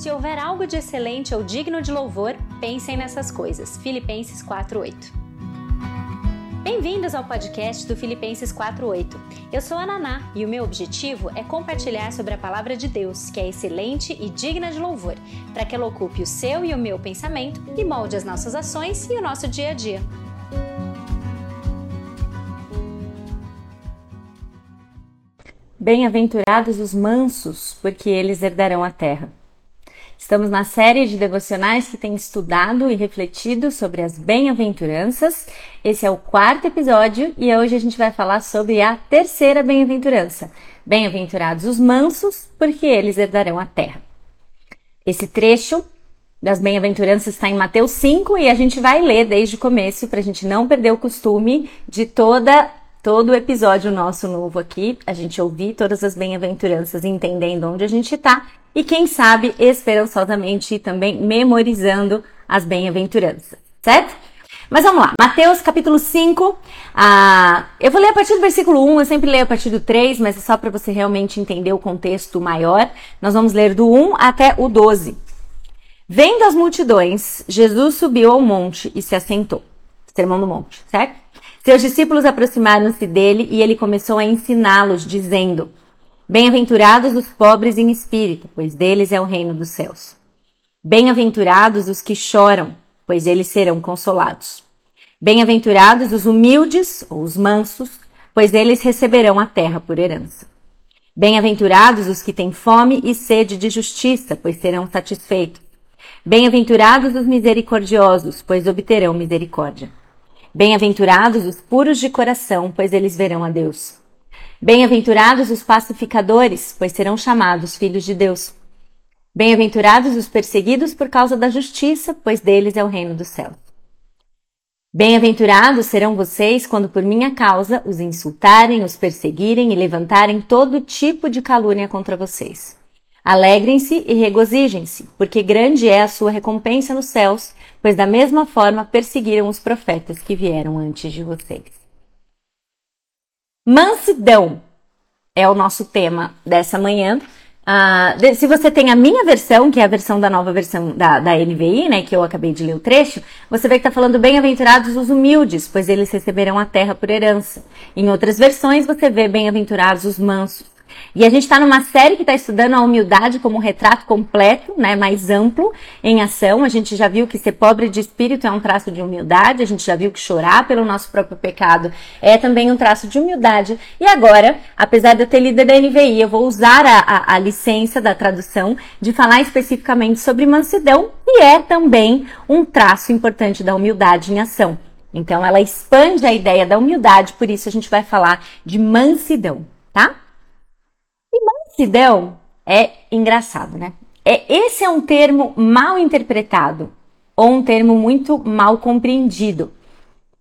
Se houver algo de excelente ou digno de louvor, pensem nessas coisas. Filipenses 4:8. Bem-vindos ao podcast do Filipenses 4:8. Eu sou a Naná e o meu objetivo é compartilhar sobre a palavra de Deus, que é excelente e digna de louvor, para que ela ocupe o seu e o meu pensamento e molde as nossas ações e o nosso dia a dia. Bem-aventurados os mansos, porque eles herdarão a terra. Estamos na série de devocionais que tem estudado e refletido sobre as bem-aventuranças. Esse é o quarto episódio e hoje a gente vai falar sobre a terceira bem-aventurança. Bem-aventurados os mansos, porque eles herdarão a terra. Esse trecho das bem-aventuranças está em Mateus 5 e a gente vai ler desde o começo para a gente não perder o costume de toda todo o episódio nosso novo aqui, a gente ouvir todas as bem-aventuranças, entendendo onde a gente está e, quem sabe, esperançosamente também memorizando as bem-aventuranças, certo? Mas vamos lá, Mateus capítulo 5. Ah, eu vou ler a partir do versículo 1, eu sempre leio a partir do 3, mas é só para você realmente entender o contexto maior. Nós vamos ler do 1 até o 12. Vendo as multidões, Jesus subiu ao monte e se assentou. Sermão do monte, certo? Seus discípulos aproximaram-se dele e ele começou a ensiná-los, dizendo: Bem-aventurados os pobres em espírito, pois deles é o reino dos céus. Bem-aventurados os que choram, pois eles serão consolados. Bem-aventurados os humildes ou os mansos, pois eles receberão a terra por herança. Bem-aventurados os que têm fome e sede de justiça, pois serão satisfeitos. Bem-aventurados os misericordiosos, pois obterão misericórdia. Bem-aventurados os puros de coração, pois eles verão a Deus. Bem-aventurados os pacificadores, pois serão chamados filhos de Deus. Bem-aventurados os perseguidos por causa da justiça, pois deles é o reino dos céus. Bem-aventurados serão vocês quando por minha causa os insultarem, os perseguirem e levantarem todo tipo de calúnia contra vocês. Alegrem-se e regozijem-se, porque grande é a sua recompensa nos céus, pois da mesma forma perseguiram os profetas que vieram antes de vocês. Mansidão é o nosso tema dessa manhã. Ah, se você tem a minha versão, que é a versão da nova versão da, da NVI, né, que eu acabei de ler o trecho, você vê que está falando bem-aventurados os humildes, pois eles receberão a terra por herança. Em outras versões, você vê bem-aventurados os mansos, e a gente está numa série que está estudando a humildade como um retrato completo, né, mais amplo, em ação. A gente já viu que ser pobre de espírito é um traço de humildade, a gente já viu que chorar pelo nosso próprio pecado é também um traço de humildade. E agora, apesar de eu ter lido da NVI, eu vou usar a, a, a licença da tradução de falar especificamente sobre mansidão, que é também um traço importante da humildade em ação. Então, ela expande a ideia da humildade, por isso a gente vai falar de mansidão, tá? Mansidão é engraçado, né? É, esse é um termo mal interpretado ou um termo muito mal compreendido.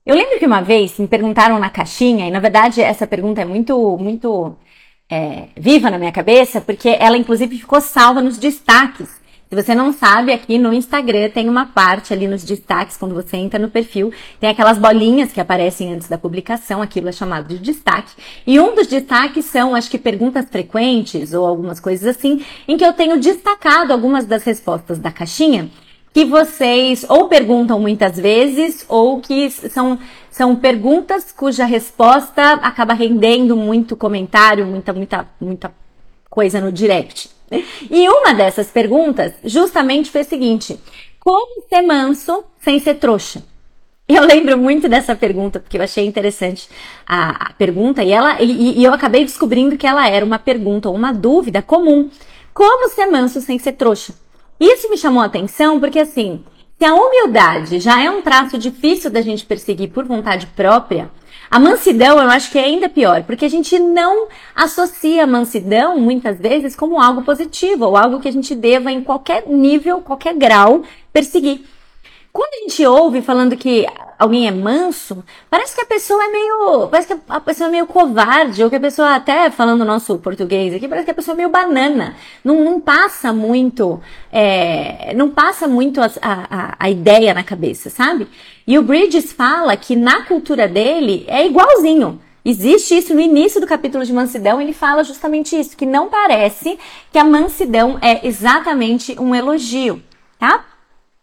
Eu lembro que uma vez me perguntaram na caixinha, e na verdade essa pergunta é muito, muito é, viva na minha cabeça, porque ela inclusive ficou salva nos destaques se você não sabe, aqui no Instagram tem uma parte ali nos destaques, quando você entra no perfil, tem aquelas bolinhas que aparecem antes da publicação, aquilo é chamado de destaque. E um dos destaques são, acho que perguntas frequentes ou algumas coisas assim, em que eu tenho destacado algumas das respostas da caixinha que vocês ou perguntam muitas vezes ou que são, são perguntas cuja resposta acaba rendendo muito comentário, muita, muita, muita coisa no direct. E uma dessas perguntas justamente foi a seguinte: como ser manso sem ser trouxa? Eu lembro muito dessa pergunta, porque eu achei interessante a, a pergunta, e, ela, e, e, eu acabei descobrindo que ela era uma pergunta ou uma dúvida comum. Como ser manso sem ser trouxa? Isso me chamou a atenção porque, assim, se a humildade já é um traço difícil da gente perseguir por vontade própria, a mansidão eu acho que é ainda pior, porque a gente não associa a mansidão muitas vezes como algo positivo ou algo que a gente deva em qualquer nível, qualquer grau perseguir. Quando a gente ouve falando que alguém é manso, parece que a pessoa é meio. Parece que a pessoa é meio covarde, ou que a pessoa, até falando nosso português aqui, parece que a pessoa é meio banana. Não, não passa muito. É, não passa muito a, a, a ideia na cabeça, sabe? E o Bridges fala que na cultura dele é igualzinho. existe isso no início do capítulo de mansidão, ele fala justamente isso, que não parece que a mansidão é exatamente um elogio, tá?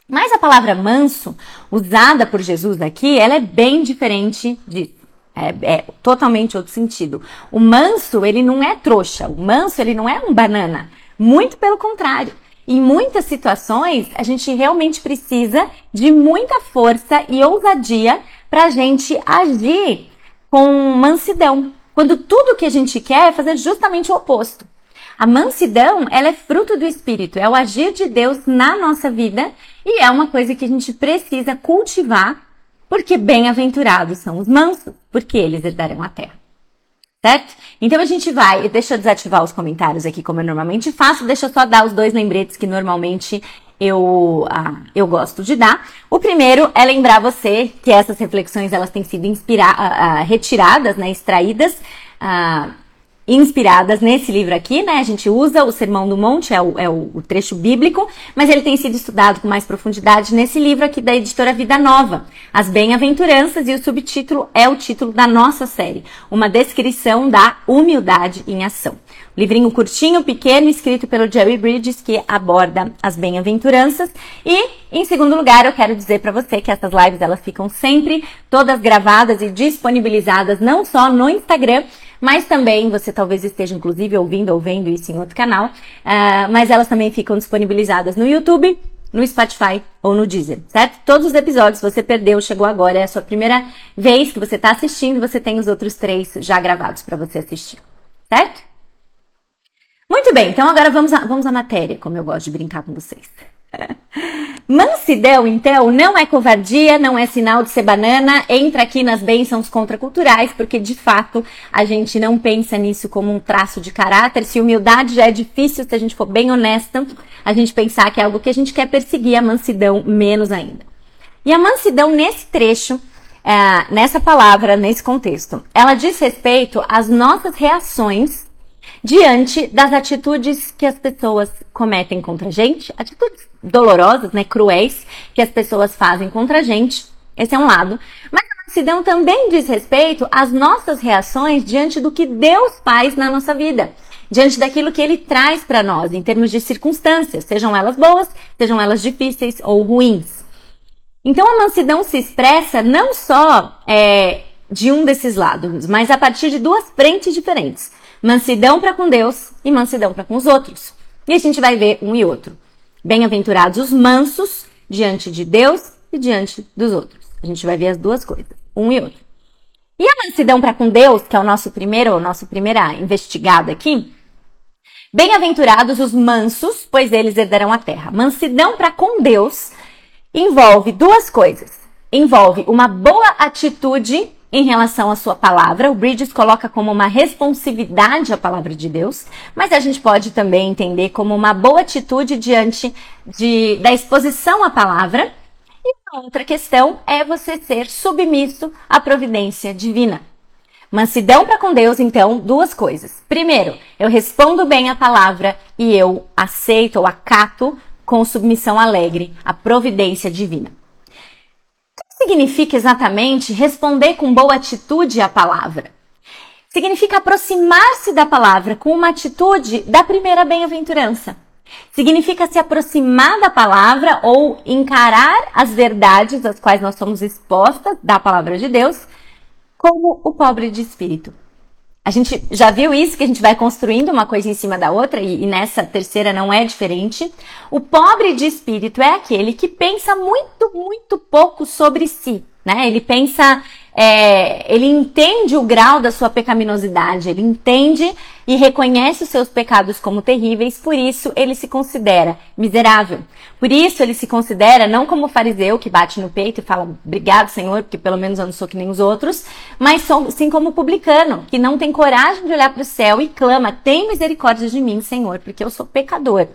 Mas a palavra manso, usada por Jesus aqui, ela é bem diferente disso. É, é, totalmente outro sentido. O manso, ele não é trouxa. O manso, ele não é um banana. Muito pelo contrário. Em muitas situações, a gente realmente precisa de muita força e ousadia para a gente agir com mansidão. Quando tudo que a gente quer é fazer justamente o oposto. A mansidão, ela é fruto do Espírito, é o agir de Deus na nossa vida e é uma coisa que a gente precisa cultivar, porque bem-aventurados são os mansos, porque eles herdarão a terra. Certo? Então a gente vai, deixa eu desativar os comentários aqui como eu normalmente faço, deixa eu só dar os dois lembretes que normalmente eu, ah, eu gosto de dar. O primeiro é lembrar você que essas reflexões elas têm sido inspira ah, ah, retiradas, né, extraídas ah, inspiradas nesse livro aqui, né? A gente usa o Sermão do Monte, é o, é o, trecho bíblico, mas ele tem sido estudado com mais profundidade nesse livro aqui da editora Vida Nova, As Bem-aventuranças, e o subtítulo é o título da nossa série, uma descrição da humildade em ação. Livrinho curtinho, pequeno, escrito pelo Jerry Bridges, que aborda as bem-aventuranças. E, em segundo lugar, eu quero dizer para você que essas lives elas ficam sempre todas gravadas e disponibilizadas não só no Instagram, mas também você talvez esteja inclusive ouvindo ou vendo isso em outro canal, uh, mas elas também ficam disponibilizadas no YouTube, no Spotify ou no Deezer, certo? Todos os episódios você perdeu, chegou agora, é a sua primeira vez que você está assistindo, você tem os outros três já gravados para você assistir, certo? Muito bem, então agora vamos, a, vamos à matéria, como eu gosto de brincar com vocês. Mansidão, então, não é covardia, não é sinal de ser banana, entra aqui nas bênçãos contraculturais, porque de fato a gente não pensa nisso como um traço de caráter. Se humildade já é difícil, se a gente for bem honesta, a gente pensar que é algo que a gente quer perseguir, a mansidão menos ainda. E a mansidão nesse trecho, é, nessa palavra, nesse contexto, ela diz respeito às nossas reações diante das atitudes que as pessoas cometem contra a gente, atitudes dolorosas, né, cruéis, que as pessoas fazem contra a gente. Esse é um lado. Mas a mansidão também diz respeito às nossas reações diante do que Deus faz na nossa vida. Diante daquilo que ele traz para nós, em termos de circunstâncias, sejam elas boas, sejam elas difíceis ou ruins. Então a mansidão se expressa não só é, de um desses lados, mas a partir de duas frentes diferentes mansidão para com Deus e mansidão para com os outros. E a gente vai ver um e outro. Bem-aventurados os mansos diante de Deus e diante dos outros. A gente vai ver as duas coisas, um e outro. E a mansidão para com Deus, que é o nosso primeiro, o nosso primeira investigada aqui. Bem-aventurados os mansos, pois eles herdarão a terra. Mansidão para com Deus envolve duas coisas. Envolve uma boa atitude em relação à sua palavra. O Bridges coloca como uma responsividade a palavra de Deus, mas a gente pode também entender como uma boa atitude diante de, da exposição à palavra. E a outra questão é você ser submisso à providência divina. Mansidão para com Deus, então, duas coisas. Primeiro, eu respondo bem a palavra e eu aceito ou acato com submissão alegre a providência divina significa exatamente responder com boa atitude à palavra? Significa aproximar-se da palavra com uma atitude da primeira bem-aventurança. Significa se aproximar da palavra ou encarar as verdades às quais nós somos expostas da palavra de Deus como o pobre de espírito. A gente já viu isso, que a gente vai construindo uma coisa em cima da outra, e, e, nessa terceira não é diferente. O pobre de espírito é aquele que pensa muito, muito pouco sobre si, né? Ele pensa é, ele entende o grau da sua pecaminosidade, ele entende e reconhece os seus pecados como terríveis, por isso ele se considera miserável. Por isso ele se considera não como fariseu que bate no peito e fala obrigado, Senhor, porque pelo menos eu não sou que nem os outros, mas sim como publicano, que não tem coragem de olhar para o céu e clama: tem misericórdia de mim, Senhor, porque eu sou pecador.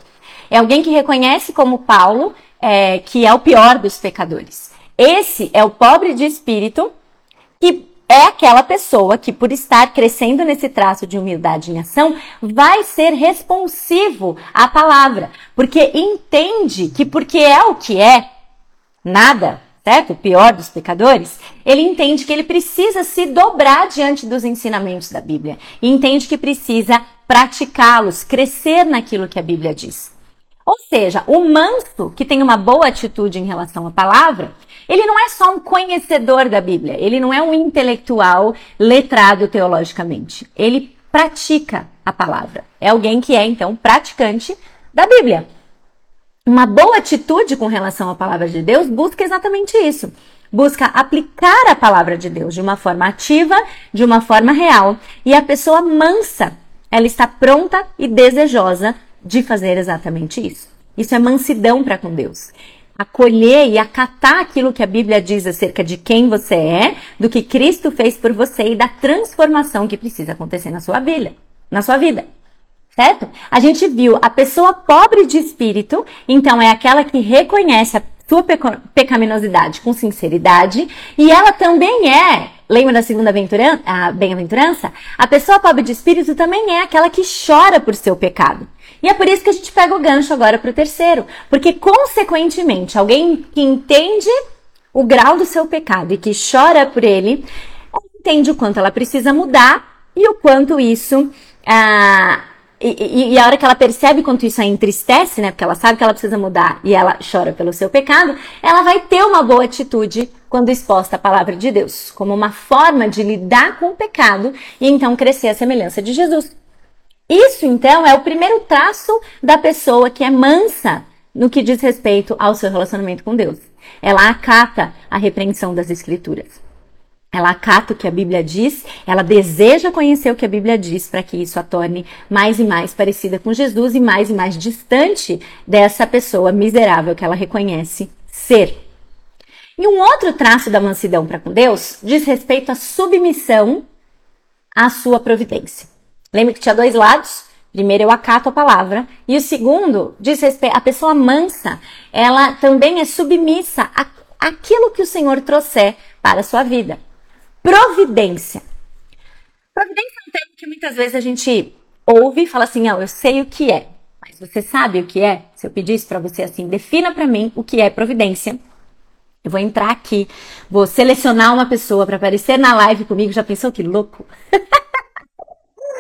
É alguém que reconhece como Paulo é, que é o pior dos pecadores. Esse é o pobre de espírito que é aquela pessoa que, por estar crescendo nesse traço de humildade em ação, vai ser responsivo à palavra, porque entende que, porque é o que é, nada certo? O pior dos pecadores, ele entende que ele precisa se dobrar diante dos ensinamentos da Bíblia e entende que precisa praticá-los, crescer naquilo que a Bíblia diz. Ou seja, o manso, que tem uma boa atitude em relação à palavra, ele não é só um conhecedor da Bíblia, ele não é um intelectual letrado teologicamente. Ele pratica a palavra. É alguém que é, então, praticante da Bíblia. Uma boa atitude com relação à palavra de Deus busca exatamente isso. Busca aplicar a palavra de Deus de uma forma ativa, de uma forma real. E a pessoa mansa, ela está pronta e desejosa de fazer exatamente isso. Isso é mansidão para com Deus. Acolher e acatar aquilo que a Bíblia diz acerca de quem você é, do que Cristo fez por você e da transformação que precisa acontecer na sua vida. Na sua vida. Certo? A gente viu a pessoa pobre de espírito, então é aquela que reconhece a sua pecaminosidade com sinceridade, e ela também é, lembra da segunda bem-aventurança? A pessoa pobre de espírito também é aquela que chora por seu pecado. E é por isso que a gente pega o gancho agora para o terceiro. Porque, consequentemente, alguém que entende o grau do seu pecado e que chora por ele, entende o quanto ela precisa mudar e o quanto isso. Ah, e, e, a hora que ela percebe quanto isso a entristece, né? Porque ela sabe que ela precisa mudar e ela chora pelo seu pecado, ela vai ter uma boa atitude quando exposta à palavra de Deus, como uma forma de lidar com o pecado e então crescer a semelhança de Jesus. Isso, então, é o primeiro traço da pessoa que é mansa no que diz respeito ao seu relacionamento com Deus. Ela acata a repreensão das Escrituras. Ela acata o que a Bíblia diz, ela deseja conhecer o que a Bíblia diz para que isso a torne mais e mais parecida com Jesus e mais e mais distante dessa pessoa miserável que ela reconhece ser. E um outro traço da mansidão para com Deus diz respeito à submissão à sua providência. Lembra que tinha dois lados? Primeiro, eu acato a palavra. E o segundo, diz respeito, a pessoa mansa, ela também é submissa àquilo que o Senhor trouxer para a sua vida. Providência. Providência é um termo que muitas vezes a gente ouve e fala assim, oh, eu sei o que é. Mas você sabe o que é? Se eu pedisse para você assim, defina para mim o que é providência. Eu vou entrar aqui, vou selecionar uma pessoa para aparecer na live comigo. Já pensou que louco?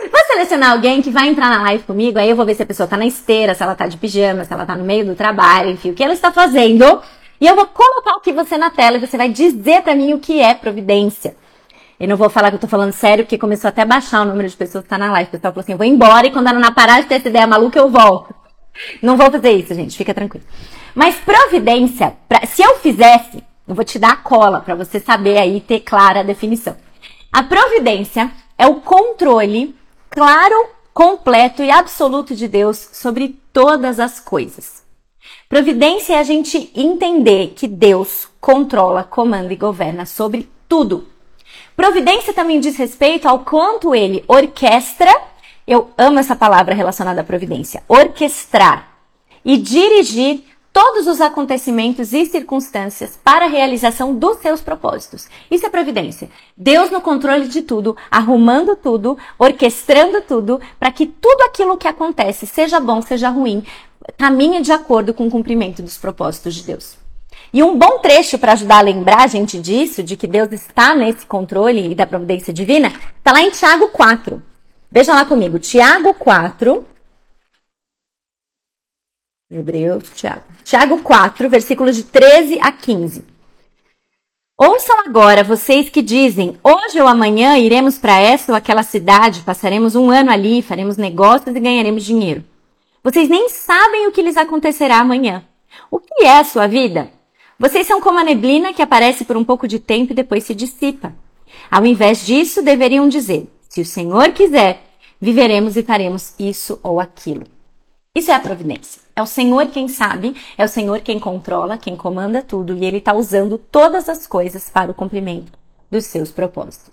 Vou selecionar alguém que vai entrar na live comigo, aí eu vou ver se a pessoa tá na esteira, se ela tá de pijama, se ela tá no meio do trabalho, enfim, o que ela está fazendo. E eu vou colocar aqui você na tela e você vai dizer para mim o que é providência. Eu não vou falar que eu tô falando sério, porque começou até a baixar o número de pessoas que tá na live. O pessoal falou assim, vou embora e quando a Ana parar de ter essa ideia maluca, eu volto. Não vou fazer isso, gente, fica tranquilo. Mas providência, pra, se eu fizesse, eu vou te dar a cola para você saber aí ter clara a definição. A providência é o controle claro, completo e absoluto de Deus sobre todas as coisas. Providência é a gente entender que Deus controla, comanda e governa sobre tudo. Providência também diz respeito ao quanto ele orquestra, eu amo essa palavra relacionada à providência, orquestrar e dirigir todos os acontecimentos e circunstâncias para a realização dos seus propósitos. Isso é providência. Deus no controle de tudo, arrumando tudo, orquestrando tudo, para que tudo aquilo que acontece, seja bom, seja ruim, caminhe de acordo com o cumprimento dos propósitos de Deus. E um bom trecho para ajudar a lembrar a gente disso, de que Deus está nesse controle e da providência divina, está lá em Tiago 4. Veja lá comigo, Tiago 4, Hebreus, Tiago. Tiago 4, versículos de 13 a 15. Ouçam agora vocês que dizem: hoje ou amanhã iremos para essa ou aquela cidade, passaremos um ano ali, faremos negócios e ganharemos dinheiro. Vocês nem sabem o que lhes acontecerá amanhã. O que é a sua vida? Vocês são como a neblina que aparece por um pouco de tempo e depois se dissipa. Ao invés disso, deveriam dizer: se o Senhor quiser, viveremos e faremos isso ou aquilo. Isso é a providência. É o Senhor quem sabe, é o Senhor quem controla, quem comanda tudo e Ele está usando todas as coisas para o cumprimento dos seus propósitos.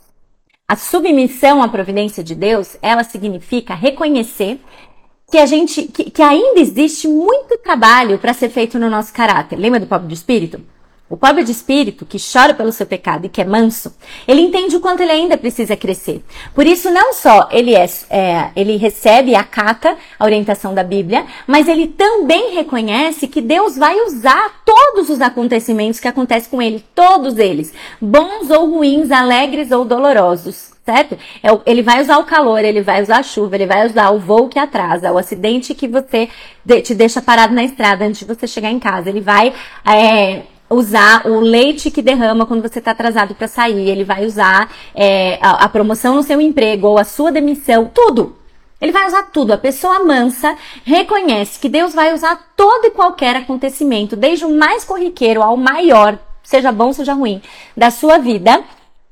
A submissão à providência de Deus, ela significa reconhecer que a gente, que, que ainda existe muito trabalho para ser feito no nosso caráter. Lembra do pobre do espírito? O pobre de espírito, que chora pelo seu pecado e que é manso, ele entende o quanto ele ainda precisa crescer. Por isso, não só ele, é, é, ele recebe e acata a orientação da Bíblia, mas ele também reconhece que Deus vai usar todos os acontecimentos que acontecem com ele, todos eles, bons ou ruins, alegres ou dolorosos certo? É ele vai usar o calor, ele vai usar a chuva, ele vai usar o voo que atrasa, o acidente que você te deixa parado na estrada antes de você chegar em casa. Ele vai é, usar o leite que derrama quando você está atrasado para sair. Ele vai usar é, a, a promoção no seu emprego ou a sua demissão, tudo. Ele vai usar tudo. A pessoa mansa reconhece que Deus vai usar todo e qualquer acontecimento, desde o mais corriqueiro ao maior, seja bom, seja ruim, da sua vida,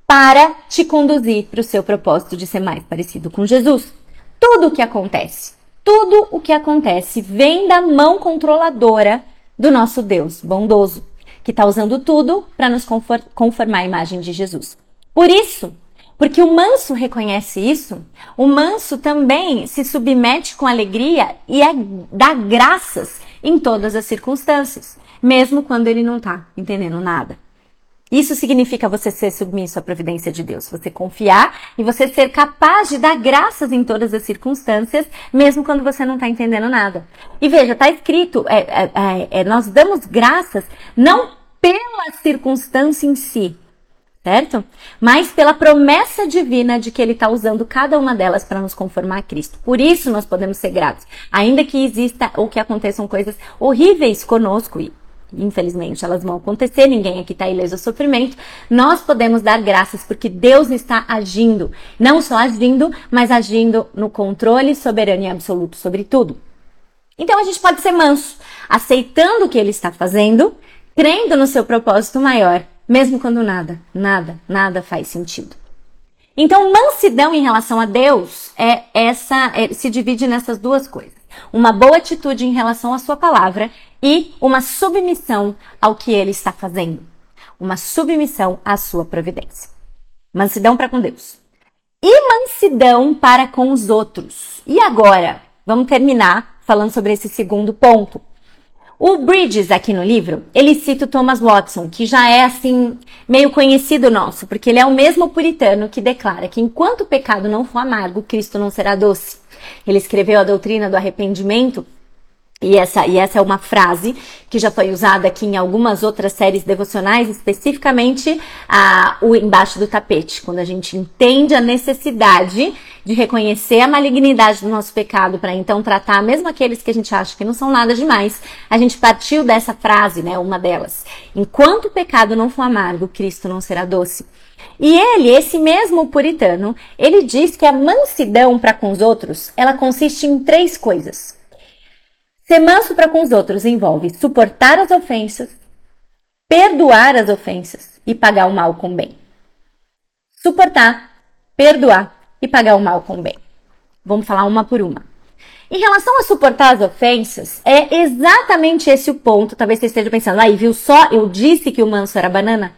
para te conduzir para o seu propósito de ser mais parecido com Jesus. Tudo o que acontece, tudo o que acontece vem da mão controladora do nosso Deus bondoso, que está usando tudo para nos conformar à imagem de Jesus. Por isso, porque o manso reconhece isso, o manso também se submete com alegria e é, dá graças em todas as circunstâncias, mesmo quando ele não está entendendo nada. Isso significa você ser submisso à providência de Deus, você confiar e você ser capaz de dar graças em todas as circunstâncias, mesmo quando você não está entendendo nada. E veja, está escrito, é, é, é, é, nós damos graças não pela circunstância em si, certo? Mas pela promessa divina de que Ele está usando cada uma delas para nos conformar a Cristo. Por isso nós podemos ser gratos, ainda que exista ou que aconteçam coisas horríveis conosco e infelizmente elas vão acontecer, ninguém aqui está ileso ao sofrimento, nós podemos dar graças porque Deus está agindo, não só agindo, mas agindo no controle soberano e absoluto sobre tudo. Então a gente pode ser manso, aceitando o que ele está fazendo, crendo no seu propósito maior, mesmo quando nada, nada, nada faz sentido. Então, mansidão em relação a Deus é essa, é, se divide nessas duas coisas uma boa atitude em relação à sua palavra e uma submissão ao que ele está fazendo. Uma submissão à sua providência. Mansidão para com Deus. E mansidão para com os outros. E agora, vamos terminar falando sobre esse segundo ponto. O Bridges aqui no livro, ele cita o Thomas Watson, que já é assim meio conhecido nosso, porque ele é o mesmo puritano que declara que enquanto o pecado não for amargo, Cristo não será doce. Ele escreveu a doutrina do arrependimento e essa, e essa é uma frase que já foi usada aqui em algumas outras séries devocionais, especificamente a, o embaixo do tapete, quando a gente entende a necessidade de reconhecer a malignidade do nosso pecado para então tratar mesmo aqueles que a gente acha que não são nada demais. A gente partiu dessa frase, né, uma delas. Enquanto o pecado não for amargo, Cristo não será doce. E ele, esse mesmo puritano, ele diz que a mansidão para com os outros, ela consiste em três coisas. Ser manso para com os outros envolve suportar as ofensas, perdoar as ofensas e pagar o mal com bem. Suportar, perdoar e pagar o mal com bem. Vamos falar uma por uma. Em relação a suportar as ofensas, é exatamente esse o ponto. Talvez você esteja pensando, aí, viu só? Eu disse que o manso era banana.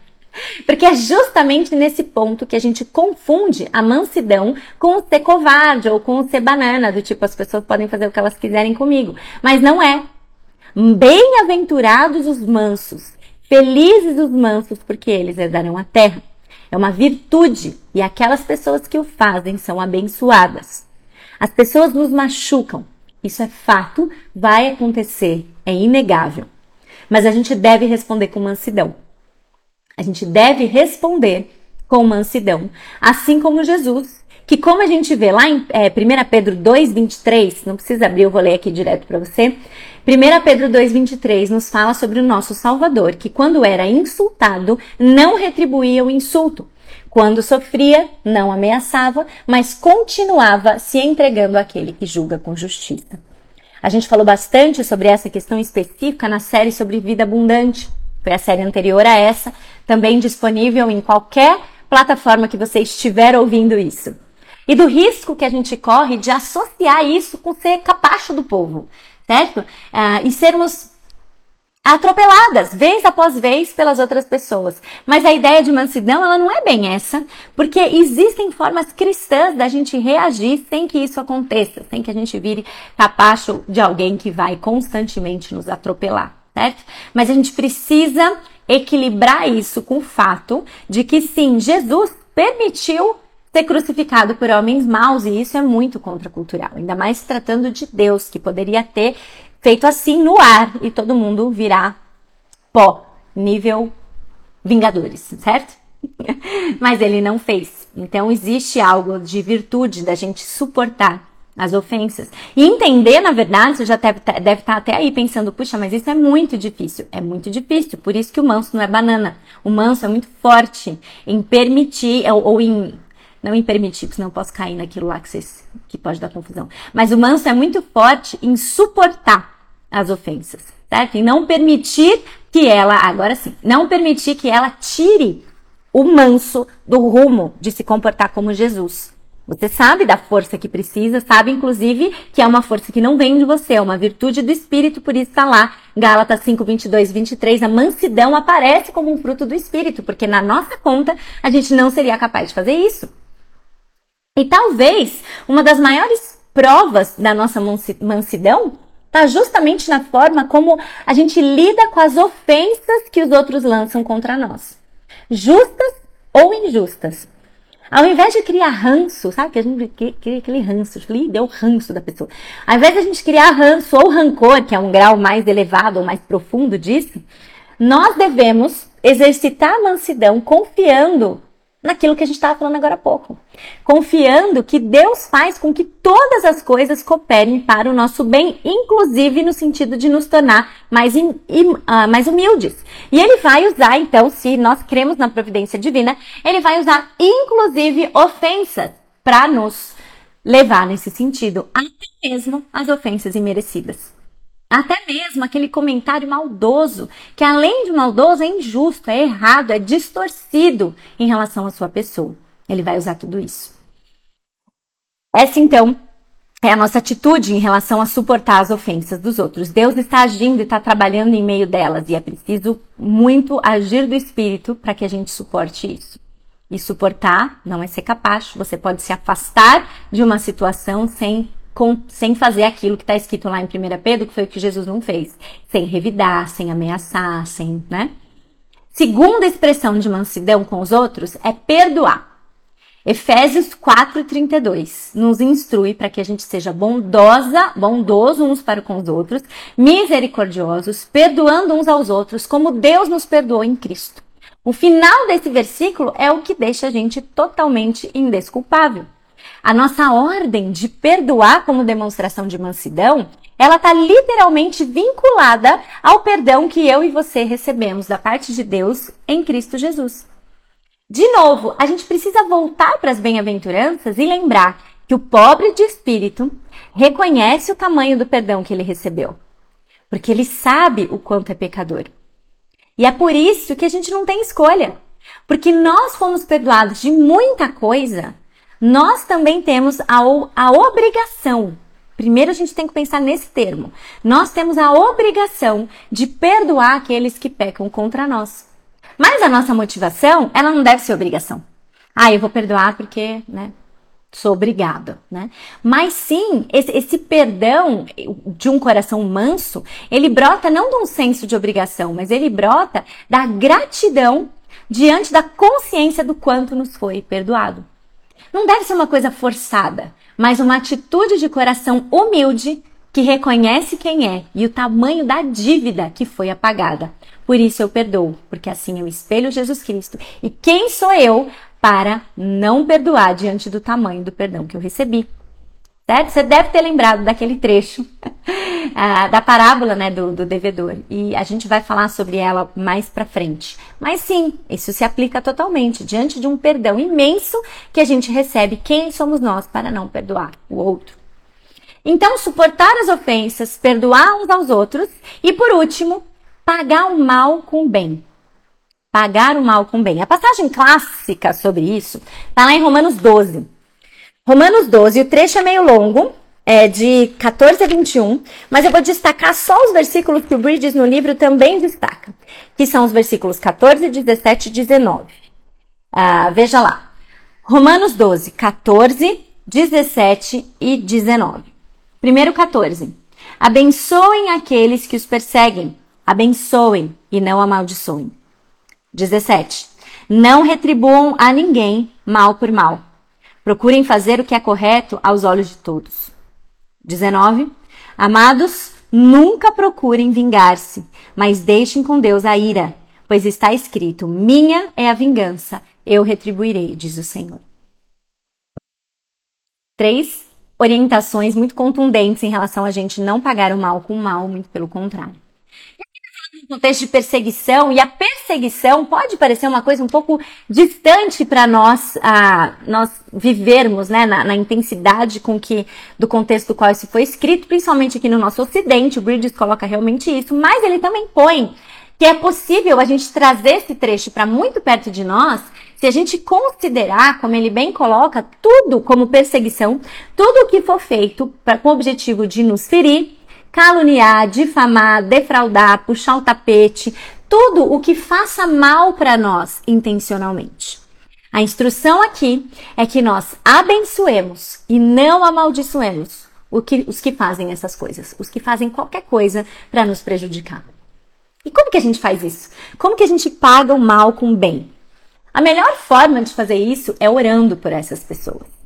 Porque é justamente nesse ponto que a gente confunde a mansidão com o ser covarde ou com o ser banana, do tipo as pessoas podem fazer o que elas quiserem comigo. Mas não é. Bem-aventurados os mansos, felizes os mansos, porque eles herdarão a terra. É uma virtude e aquelas pessoas que o fazem são abençoadas. As pessoas nos machucam, isso é fato, vai acontecer, é inegável. Mas a gente deve responder com mansidão. A gente deve responder com mansidão, assim como Jesus, que como a gente vê lá em é, 1 Pedro 2,23, não precisa abrir, eu vou ler aqui direto para você. 1 Pedro 2,23 nos fala sobre o nosso Salvador, que quando era insultado, não retribuía o insulto. Quando sofria, não ameaçava, mas continuava se entregando àquele que julga com justiça. A gente falou bastante sobre essa questão específica na série sobre vida abundante. A série anterior a essa, também disponível em qualquer plataforma que você estiver ouvindo isso. E do risco que a gente corre de associar isso com ser capacho do povo, certo? Ah, e sermos atropeladas, vez após vez, pelas outras pessoas. Mas a ideia de mansidão, ela não é bem essa, porque existem formas cristãs da gente reagir sem que isso aconteça, sem que a gente vire capacho de alguém que vai constantemente nos atropelar certo? Mas a gente precisa equilibrar isso com o fato de que sim, Jesus permitiu ser crucificado por homens maus e isso é muito contracultural, ainda mais tratando de Deus, que poderia ter feito assim no ar e todo mundo virar pó, nível Vingadores, certo? Mas ele não fez. Então existe algo de virtude da gente suportar as ofensas. E entender, na verdade, você já deve, estar até aí pensando, puxa, mas isso é muito difícil. É muito difícil, por isso que o manso não é banana. O manso é muito forte em permitir, ou, ou em. Não em permitir, porque senão eu posso cair naquilo lá que, vocês, que pode dar confusão. Mas o manso é muito forte em suportar as ofensas, certo? Em não permitir que ela, agora sim, não permitir que ela tire o manso do rumo de se comportar como Jesus. Você sabe da força que precisa, sabe inclusive que é uma força que não vem de você, é uma virtude do Espírito, por isso está lá. Gálatas 5, 22, 23, a mansidão aparece como um fruto do Espírito, porque na nossa conta a gente não seria capaz de fazer isso. E talvez uma das maiores provas da nossa mansidão está justamente na forma como a gente lida com as ofensas que os outros lançam contra nós, justas ou injustas. Ao invés de criar ranço, sabe? Que a gente cria aquele ranço, Ih, deu ranço da pessoa. Ao invés de a gente criar ranço ou rancor, que é um grau mais elevado ou mais profundo disso, nós devemos exercitar a mansidão confiando naquilo que a gente estava falando agora há pouco. Confiando que Deus faz com que todas as coisas cooperem para o nosso bem, inclusive no sentido de nos tornar mais, in, uh, mais humildes. E Ele vai usar, então, se nós cremos na providência divina, Ele vai usar, inclusive, ofensas para nos levar nesse sentido, até mesmo as ofensas imerecidas. Até mesmo aquele comentário maldoso, que além de maldoso é injusto, é errado, é distorcido em relação à sua pessoa. Ele vai usar tudo isso. Essa então é a nossa atitude em relação a suportar as ofensas dos outros. Deus está agindo e está trabalhando em meio delas e é preciso muito agir do Espírito para que a gente suporte isso. E suportar não é ser capaz. Você pode se afastar de uma situação sem com, sem fazer aquilo que está escrito lá em 1 Pedro, que foi o que Jesus não fez. Sem revidar, sem ameaçar, sem, né? Segunda expressão de mansidão com os outros é perdoar. Efésios 4:32 nos instrui para que a gente seja bondosa, bondoso uns para com os outros, misericordiosos, perdoando uns aos outros, como Deus nos perdoou em Cristo. O final desse versículo é o que deixa a gente totalmente indesculpável. A nossa ordem de perdoar como demonstração de mansidão, ela está literalmente vinculada ao perdão que eu e você recebemos da parte de Deus em Cristo Jesus. De novo, a gente precisa voltar para as bem-aventuranças e lembrar que o pobre de espírito reconhece o tamanho do perdão que ele recebeu, porque ele sabe o quanto é pecador. E é por isso que a gente não tem escolha, porque nós fomos perdoados de muita coisa nós também temos a, a obrigação. Primeiro a gente tem que pensar nesse termo. Nós temos a obrigação de perdoar aqueles que pecam contra nós. Mas a nossa motivação, ela não deve ser obrigação. Ah, eu vou perdoar porque, né, sou obrigada, né? Mas sim, esse, esse, perdão de um coração manso, ele brota não de um senso de obrigação, mas ele brota da gratidão diante da consciência do quanto nos foi perdoado. Não deve ser uma coisa forçada, mas uma atitude de coração humilde que reconhece quem é e o tamanho da dívida que foi apagada. Por isso eu perdoo, porque assim eu espelho Jesus Cristo. E quem sou eu para não perdoar diante do tamanho do perdão que eu recebi? Certo? Você deve ter lembrado daquele trecho uh, da parábola né, do, do devedor. E a gente vai falar sobre ela mais pra frente. Mas sim, isso se aplica totalmente. Diante de um perdão imenso que a gente recebe, quem somos nós para não perdoar o outro? Então, suportar as ofensas, perdoar uns aos outros e, por último, pagar o mal com o bem. Pagar o mal com o bem. A passagem clássica sobre isso está lá em Romanos 12. Romanos 12, o trecho é meio longo, é de 14 a 21, mas eu vou destacar só os versículos que o Bridges no livro também destaca, que são os versículos 14, 17 e 19. Ah, veja lá. Romanos 12, 14, 17 e 19. Primeiro 14. Abençoem aqueles que os perseguem. Abençoem e não amaldiçoem. 17. Não retribuam a ninguém mal por mal. Procurem fazer o que é correto aos olhos de todos. 19. Amados, nunca procurem vingar-se, mas deixem com Deus a ira, pois está escrito: Minha é a vingança, eu retribuirei, diz o Senhor. Três orientações muito contundentes em relação a gente não pagar o mal com o mal, muito pelo contrário contexto de perseguição, e a perseguição pode parecer uma coisa um pouco distante para nós, nós vivermos, né, na, na, intensidade com que, do contexto do qual isso foi escrito, principalmente aqui no nosso ocidente, o Bridges coloca realmente isso, mas ele também põe que é possível a gente trazer esse trecho para muito perto de nós, se a gente considerar, como ele bem coloca, tudo como perseguição, tudo o que for feito pra, com o objetivo de nos ferir, caluniar, difamar, defraudar, puxar o tapete, tudo o que faça mal para nós intencionalmente. A instrução aqui é que nós abençoemos e não amaldiçoemos que, os que fazem essas coisas, os que fazem qualquer coisa para nos prejudicar. E como que a gente faz isso? Como que a gente paga o mal com o bem? A melhor forma de fazer isso é orando por essas pessoas.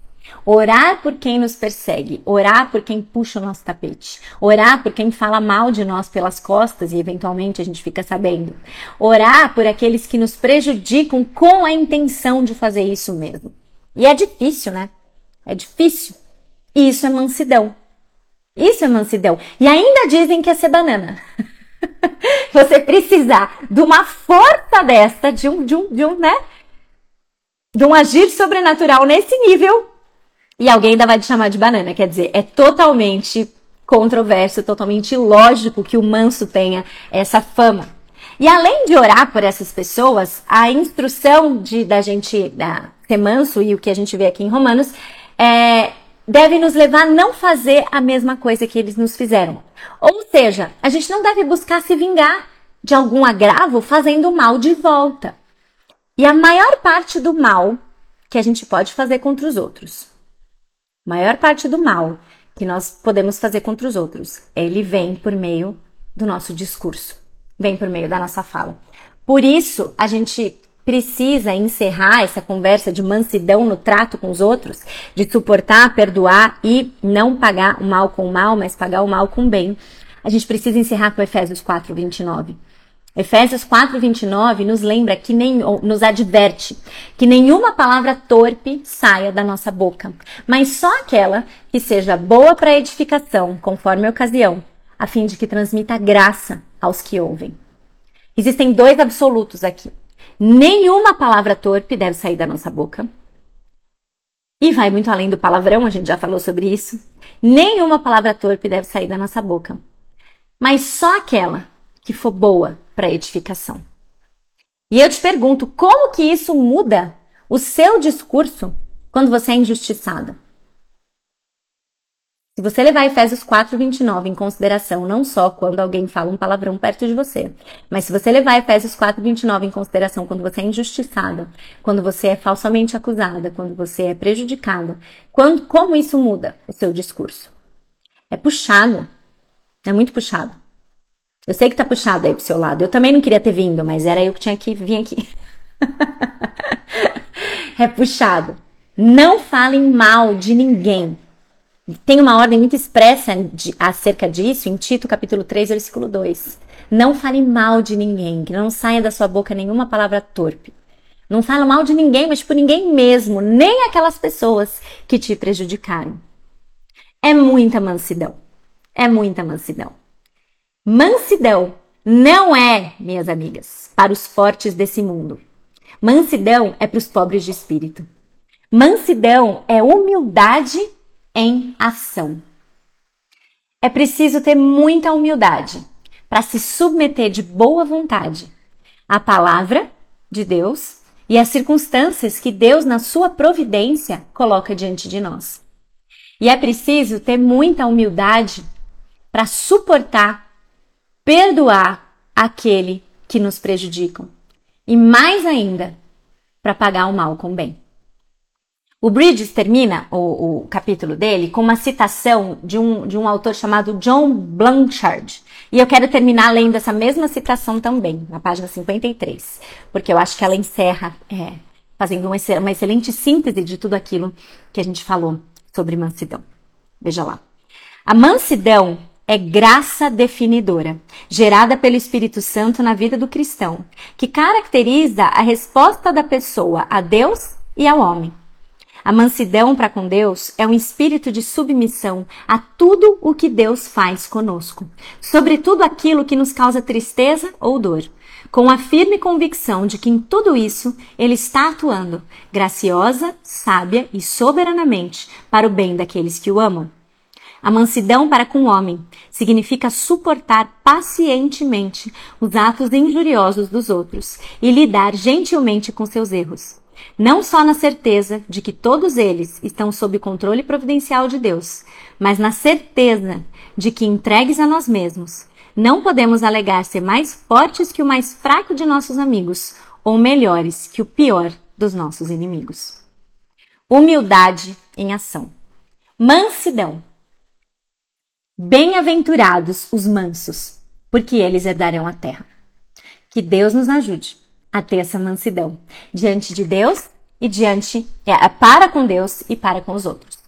Orar por quem nos persegue, orar por quem puxa o nosso tapete, orar por quem fala mal de nós pelas costas e eventualmente a gente fica sabendo. Orar por aqueles que nos prejudicam com a intenção de fazer isso mesmo. E é difícil, né? É difícil. E isso é mansidão. Isso é mansidão. E ainda dizem que é ser banana. Você precisar de uma força dessa, de um, de um, de um, né? De um agir sobrenatural nesse nível e alguém ainda vai te chamar de banana. Quer dizer, é totalmente controverso, totalmente lógico que o manso tenha essa fama. E além de orar por essas pessoas, a instrução de da gente da, ser manso e o que a gente vê aqui em Romanos é, deve nos levar a não fazer a mesma coisa que eles nos fizeram. Ou seja, a gente não deve buscar se vingar de algum agravo fazendo mal de volta. E a maior parte do mal que a gente pode fazer contra os outros maior parte do mal que nós podemos fazer contra os outros, ele vem por meio do nosso discurso, vem por meio da nossa fala. Por isso, a gente precisa encerrar essa conversa de mansidão no trato com os outros, de suportar, perdoar e não pagar o mal com o mal, mas pagar o mal com o bem. A gente precisa encerrar com Efésios 4, 29. Efésios 4:29 nos lembra que nem nos adverte que nenhuma palavra torpe saia da nossa boca, mas só aquela que seja boa para edificação, conforme a ocasião, a fim de que transmita graça aos que ouvem. Existem dois absolutos aqui. Nenhuma palavra torpe deve sair da nossa boca. E vai muito além do palavrão, a gente já falou sobre isso. Nenhuma palavra torpe deve sair da nossa boca. Mas só aquela que for boa para edificação. E eu te pergunto, como que isso muda o seu discurso quando você é injustiçada? Se você levar Efésios 4:29 em consideração, não só quando alguém fala um palavrão perto de você, mas se você levar Efésios 4:29 em consideração quando você é injustiçada, quando você é falsamente acusada, quando você é prejudicada, quando, como isso muda o seu discurso? É puxado. É muito puxado. Eu sei que tá puxado aí pro seu lado. Eu também não queria ter vindo, mas era eu que tinha que vir aqui. é puxado. Não falem mal de ninguém. Tem uma ordem muito expressa de, acerca disso em Tito, capítulo 3, versículo 2. Não fale mal de ninguém, que não saia da sua boca nenhuma palavra torpe. Não fala mal de ninguém, mas por ninguém mesmo, nem aquelas pessoas que te prejudicaram. É muita mansidão. É muita mansidão. Mansidão não é, minhas amigas, para os fortes desse mundo. Mansidão é para os pobres de espírito. Mansidão é humildade em ação. É preciso ter muita humildade para se submeter de boa vontade à palavra de Deus e às circunstâncias que Deus, na sua providência, coloca diante de nós. E é preciso ter muita humildade para suportar perdoar aquele que nos prejudicam. E mais ainda, para pagar o mal com o bem. O Bridges termina o, o, capítulo dele com uma citação de um, de um autor chamado John Blanchard, E eu quero terminar lendo essa mesma citação também, na página 53, porque eu acho que ela encerra, é, fazendo uma excelente síntese de tudo aquilo que a gente falou sobre mansidão. Veja lá. A mansidão é graça definidora, gerada pelo Espírito Santo na vida do cristão, que caracteriza a resposta da pessoa a Deus e ao homem. A mansidão para com Deus é um espírito de submissão a tudo o que Deus faz conosco, sobretudo aquilo que nos causa tristeza ou dor, com a firme convicção de que em tudo isso Ele está atuando, graciosa, sábia e soberanamente, para o bem daqueles que o amam. A mansidão para com o homem significa suportar pacientemente os atos injuriosos dos outros e lidar gentilmente com seus erros não só na certeza de que todos eles estão sob controle providencial de Deus, mas na certeza de que entregues a nós mesmos, não podemos alegar ser mais fortes que o mais fraco de nossos amigos, ou melhores que o pior dos nossos inimigos. Humildade em ação. Mansidão. Bem-aventurados os mansos, porque eles herdarão a terra. Que Deus nos ajude a ter essa mansidão diante de Deus e diante é, para com Deus e para com os outros.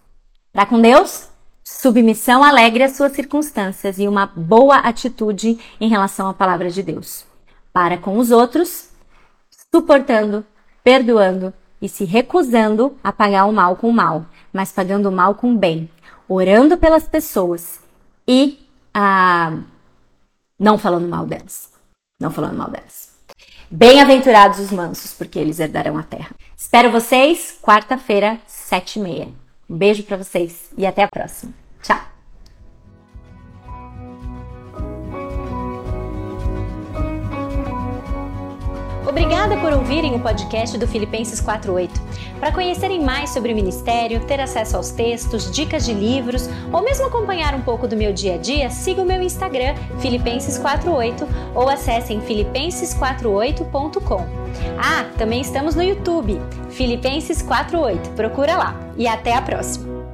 Para com Deus, submissão alegre às suas circunstâncias e uma boa atitude em relação à palavra de Deus. Para com os outros, suportando, perdoando e se recusando a pagar o mal com o mal, mas pagando o mal com o bem, orando pelas pessoas e ah, não falando mal delas. Não falando mal delas. Bem-aventurados os mansos, porque eles herdarão a terra. Espero vocês quarta-feira, sete e meia. Um beijo para vocês e até a próxima. Tchau! Obrigada por ouvirem o podcast do Filipenses 48. Para conhecerem mais sobre o ministério, ter acesso aos textos, dicas de livros ou mesmo acompanhar um pouco do meu dia a dia, siga o meu Instagram, Filipenses48 ou acessem filipenses48.com. Ah, também estamos no YouTube, Filipenses 48. Procura lá. E até a próxima.